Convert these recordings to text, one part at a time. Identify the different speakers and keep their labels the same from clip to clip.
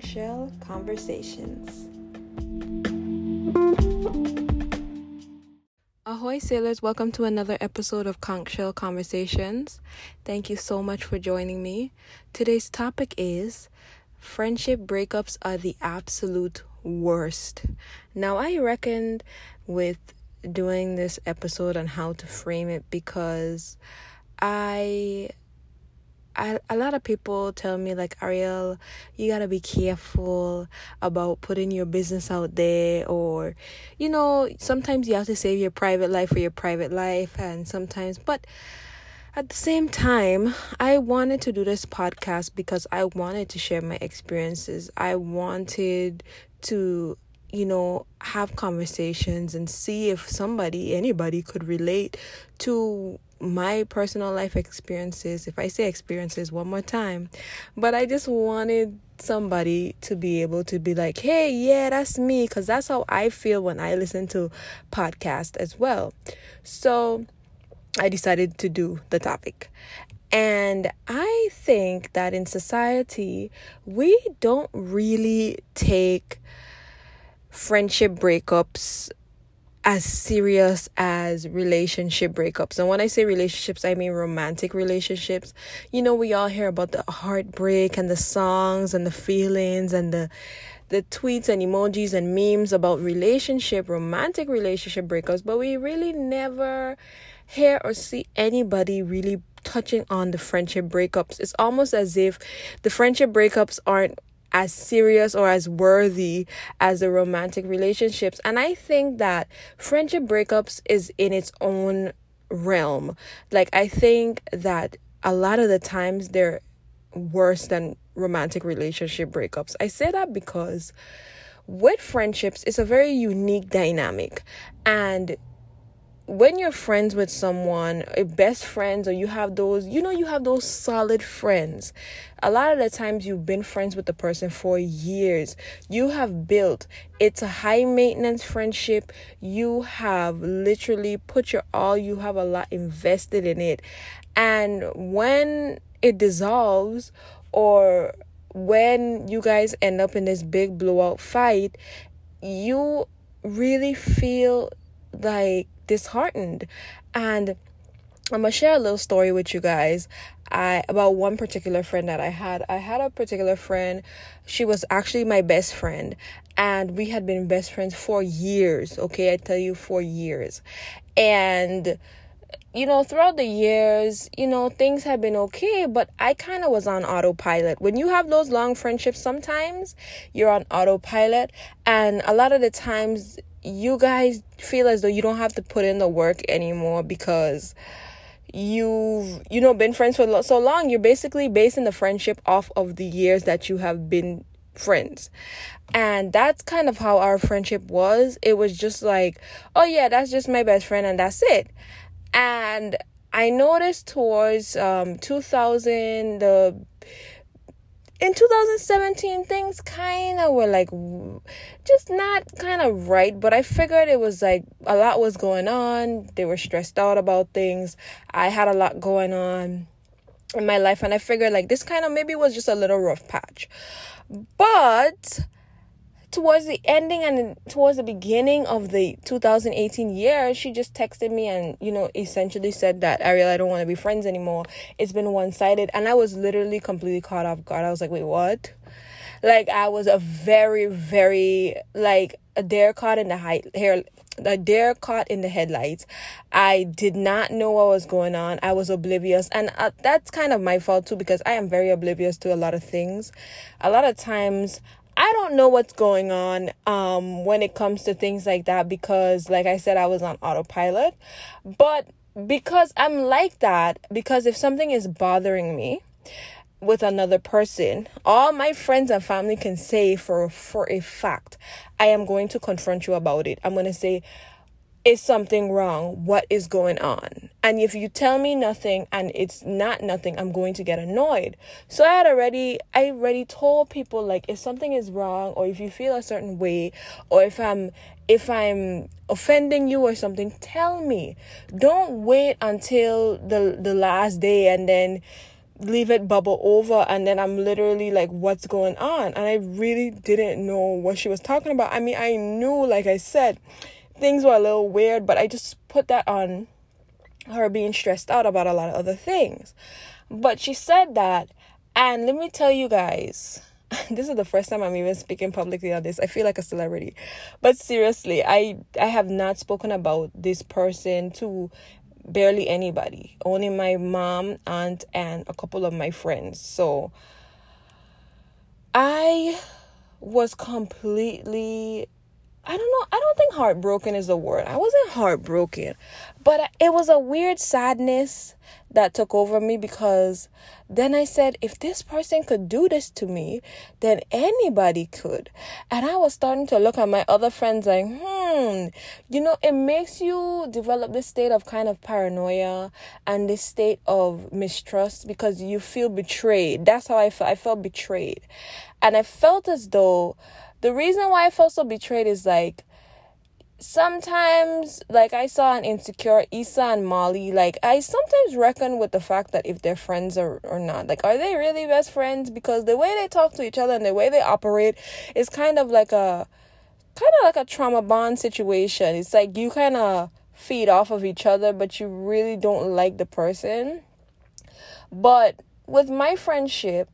Speaker 1: Conch Shell Conversations. Ahoy, sailors! Welcome to another episode of Conch Shell Conversations. Thank you so much for joining me. Today's topic is friendship breakups are the absolute worst. Now, I reckoned with doing this episode on how to frame it because I I, a lot of people tell me like Ariel, you gotta be careful about putting your business out there, or you know, sometimes you have to save your private life for your private life, and sometimes, but at the same time, I wanted to do this podcast because I wanted to share my experiences. I wanted to you know, have conversations and see if somebody, anybody could relate to my personal life experiences. If I say experiences one more time, but I just wanted somebody to be able to be like, hey, yeah, that's me, because that's how I feel when I listen to podcasts as well. So I decided to do the topic. And I think that in society, we don't really take friendship breakups as serious as relationship breakups. And when I say relationships, I mean romantic relationships. You know, we all hear about the heartbreak and the songs and the feelings and the the tweets and emojis and memes about relationship, romantic relationship breakups, but we really never hear or see anybody really touching on the friendship breakups. It's almost as if the friendship breakups aren't as serious or as worthy as the romantic relationships. And I think that friendship breakups is in its own realm. Like, I think that a lot of the times they're worse than romantic relationship breakups. I say that because with friendships, it's a very unique dynamic. And when you're friends with someone, eh, best friends, or you have those, you know, you have those solid friends. A lot of the times you've been friends with the person for years. You have built, it's a high maintenance friendship. You have literally put your all, you have a lot invested in it. And when it dissolves, or when you guys end up in this big blowout fight, you really feel like disheartened. And I'm gonna share a little story with you guys. I about one particular friend that I had. I had a particular friend. She was actually my best friend, and we had been best friends for years. Okay, I tell you, for years, and you know, throughout the years, you know, things have been okay, but I kind of was on autopilot. When you have those long friendships, sometimes you're on autopilot, and a lot of the times you guys feel as though you don't have to put in the work anymore because you've you know been friends for so long. You're basically basing the friendship off of the years that you have been friends. And that's kind of how our friendship was. It was just like oh yeah that's just my best friend and that's it and i noticed towards um 2000 the in 2017 things kind of were like just not kind of right but i figured it was like a lot was going on. They were stressed out about things. I had a lot going on in my life and i figured like this kind of maybe was just a little rough patch. But towards the ending and towards the beginning of the 2018 year, she just texted me and, you know, essentially said that, Ariel, I don't want to be friends anymore. It's been one sided. And I was literally completely caught off guard. I was like, wait, what? Like, I was a very, very, like, a dare caught in the height, hair, a dare caught in the headlights. I did not know what was going on. I was oblivious. And uh, that's kind of my fault too, because I am very oblivious to a lot of things. A lot of times I don't know what's going on um, when it comes to things like that because, like I said, I was on autopilot. But because I'm like that, because if something is bothering me with another person, all my friends and family can say for for a fact, I am going to confront you about it. I'm going to say, is something wrong? What is going on? And if you tell me nothing and it's not nothing, I'm going to get annoyed. So I had already, I already told people like if something is wrong or if you feel a certain way or if I'm, if I'm offending you or something, tell me. Don't wait until the, the last day and then leave it bubble over and then I'm literally like what's going on and I really didn't know what she was talking about. I mean, I knew like I said things were a little weird, but I just put that on her being stressed out about a lot of other things. But she said that and let me tell you guys, this is the first time I'm even speaking publicly on this. I feel like a celebrity. But seriously, I I have not spoken about this person to barely anybody. Only my mom, aunt, and a couple of my friends. So I was completely I don't know. I don't think heartbroken is the word. I wasn't heartbroken, but it was a weird sadness that took over me because then I said, if this person could do this to me, then anybody could. And I was starting to look at my other friends like, hmm, you know, it makes you develop this state of kind of paranoia and this state of mistrust because you feel betrayed. That's how I felt. I felt betrayed. And I felt as though the reason why I felt so betrayed is like sometimes like I saw an insecure Issa and Molly, like I sometimes reckon with the fact that if they're friends or, or not. Like are they really best friends? Because the way they talk to each other and the way they operate is kind of like a kind of like a trauma bond situation. It's like you kind of feed off of each other, but you really don't like the person. But with my friendship,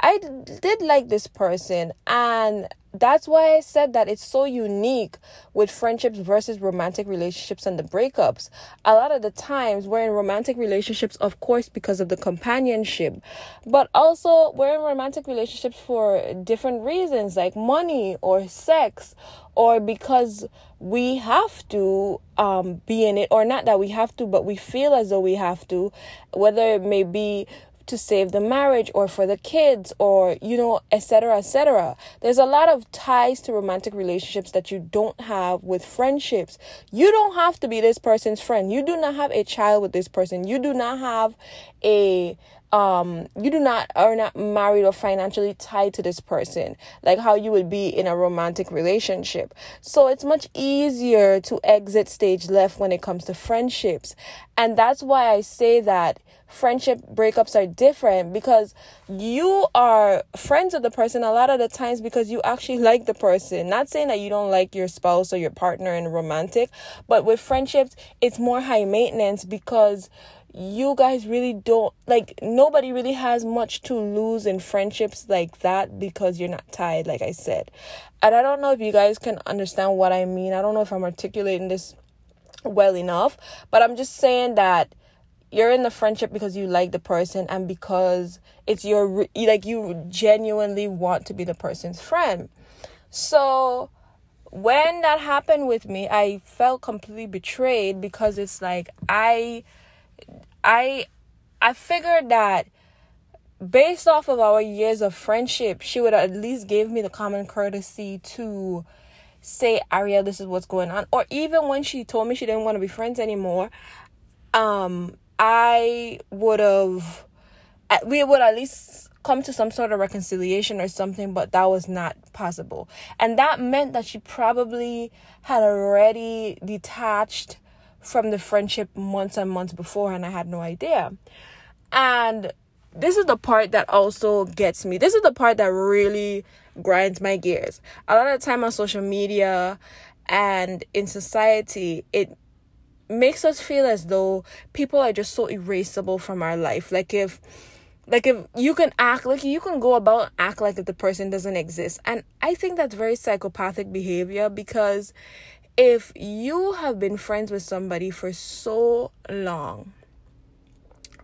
Speaker 1: I did like this person and that's why I said that it's so unique with friendships versus romantic relationships and the breakups. A lot of the times we're in romantic relationships, of course, because of the companionship, but also we're in romantic relationships for different reasons like money or sex or because we have to um, be in it or not that we have to, but we feel as though we have to, whether it may be to save the marriage or for the kids or you know etc etc there's a lot of ties to romantic relationships that you don't have with friendships. You don't have to be this person's friend. You do not have a child with this person. You do not have a um you do not are not married or financially tied to this person like how you would be in a romantic relationship. So it's much easier to exit stage left when it comes to friendships. And that's why i say that friendship breakups are different because you are friends with the person a lot of the times because you actually like the person. Not saying that you don't like your spouse or your partner in romantic but with friendships it's more high maintenance because you guys really don't like nobody really has much to lose in friendships like that because you're not tied like i said. And i don't know if you guys can understand what i mean. I don't know if i'm articulating this well enough but i'm just saying that you're in the friendship because you like the person and because it's your like you genuinely want to be the person's friend so when that happened with me i felt completely betrayed because it's like i I I figured that based off of our years of friendship, she would at least give me the common courtesy to say, Ariel, this is what's going on. Or even when she told me she didn't want to be friends anymore, um, I would have we would at least come to some sort of reconciliation or something, but that was not possible. And that meant that she probably had already detached from the friendship months and months before and I had no idea. And this is the part that also gets me. This is the part that really grinds my gears. A lot of time on social media and in society, it makes us feel as though people are just so erasable from our life. Like if like if you can act like you can go about act like if the person doesn't exist. And I think that's very psychopathic behavior because if you have been friends with somebody for so long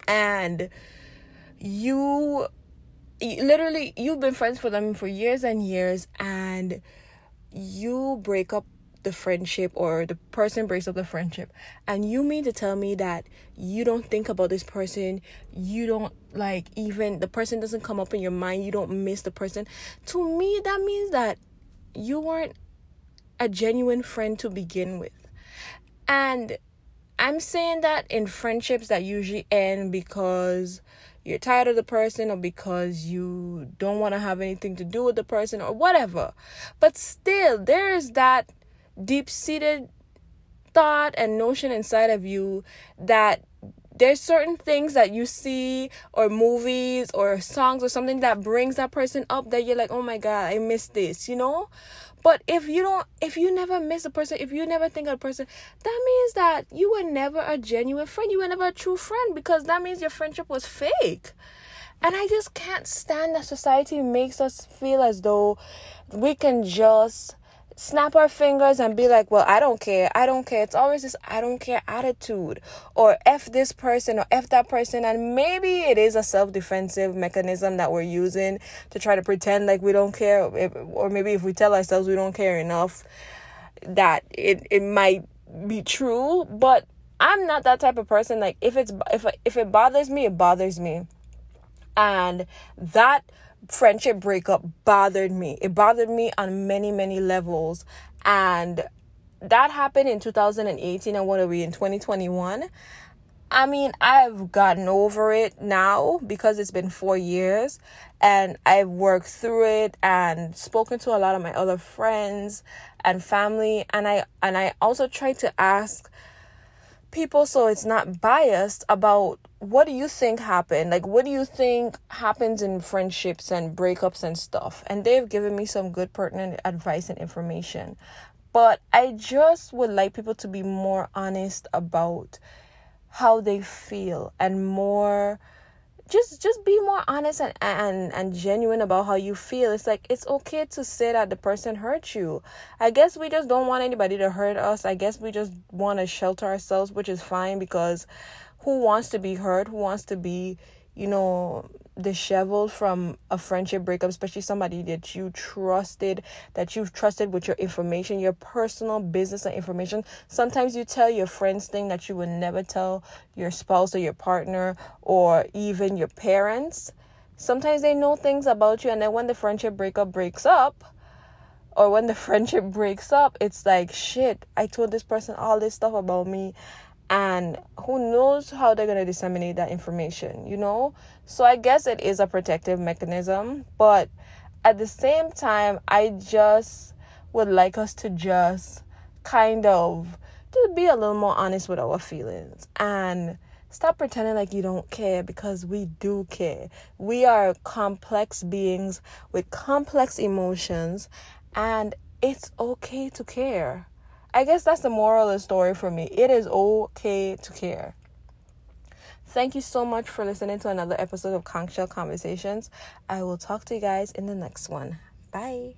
Speaker 1: and you, literally you've been friends with them for years and years and you break up the friendship or the person breaks up the friendship and you mean to tell me that you don't think about this person you don't like even the person doesn't come up in your mind you don't miss the person to me that means that you weren't a genuine friend to begin with. And I'm saying that in friendships that usually end because you're tired of the person or because you don't want to have anything to do with the person or whatever. But still, there is that deep seated thought and notion inside of you that there's certain things that you see or movies or songs or something that brings that person up that you're like, oh my god, I miss this, you know? But if you don't, if you never miss a person, if you never think of a person, that means that you were never a genuine friend. You were never a true friend because that means your friendship was fake. And I just can't stand that society makes us feel as though we can just snap our fingers and be like, well, I don't care. I don't care. It's always this I don't care attitude or F this person or F that person. And maybe it is a self defensive mechanism that we're using to try to pretend like we don't care. Or maybe if we tell ourselves we don't care enough, that it, it might be true. But I'm not that type of person. Like if it's if if it bothers me, it bothers me. And that friendship breakup bothered me. It bothered me on many, many levels. And that happened in 2018 and what are we in 2021? I mean, I've gotten over it now because it's been four years and I've worked through it and spoken to a lot of my other friends and family and I and I also try to ask people so it's not biased about what do you think happened like what do you think happens in friendships and breakups and stuff. And they've given me some good pertinent advice and information. But i just would like people to be more honest about how they feel and more just just be more honest and, and and genuine about how you feel. It's like it's okay to say that the person hurt you. I guess we just don't want anybody to hurt us. I guess we just want to shelter ourselves which is fine because who wants to be hurt? Who wants to be you know disheveled from a friendship breakup, especially somebody that you trusted, that you've trusted with your information, your personal business and information. Sometimes you tell your friends things that you would never tell your spouse or your partner or even your parents. Sometimes they know things about you, and then when the friendship breakup breaks up, or when the friendship breaks up, it's like, shit, I told this person all this stuff about me and who knows how they're going to disseminate that information, you know? So I guess it is a protective mechanism, but at the same time, I just would like us to just kind of just be a little more honest with our feelings and stop pretending like you don't care because we do care. We are complex beings with complex emotions and it's okay to care. I guess that's the moral of the story for me. It is okay to care. Thank you so much for listening to another episode of Conch Shell Conversations. I will talk to you guys in the next one. Bye.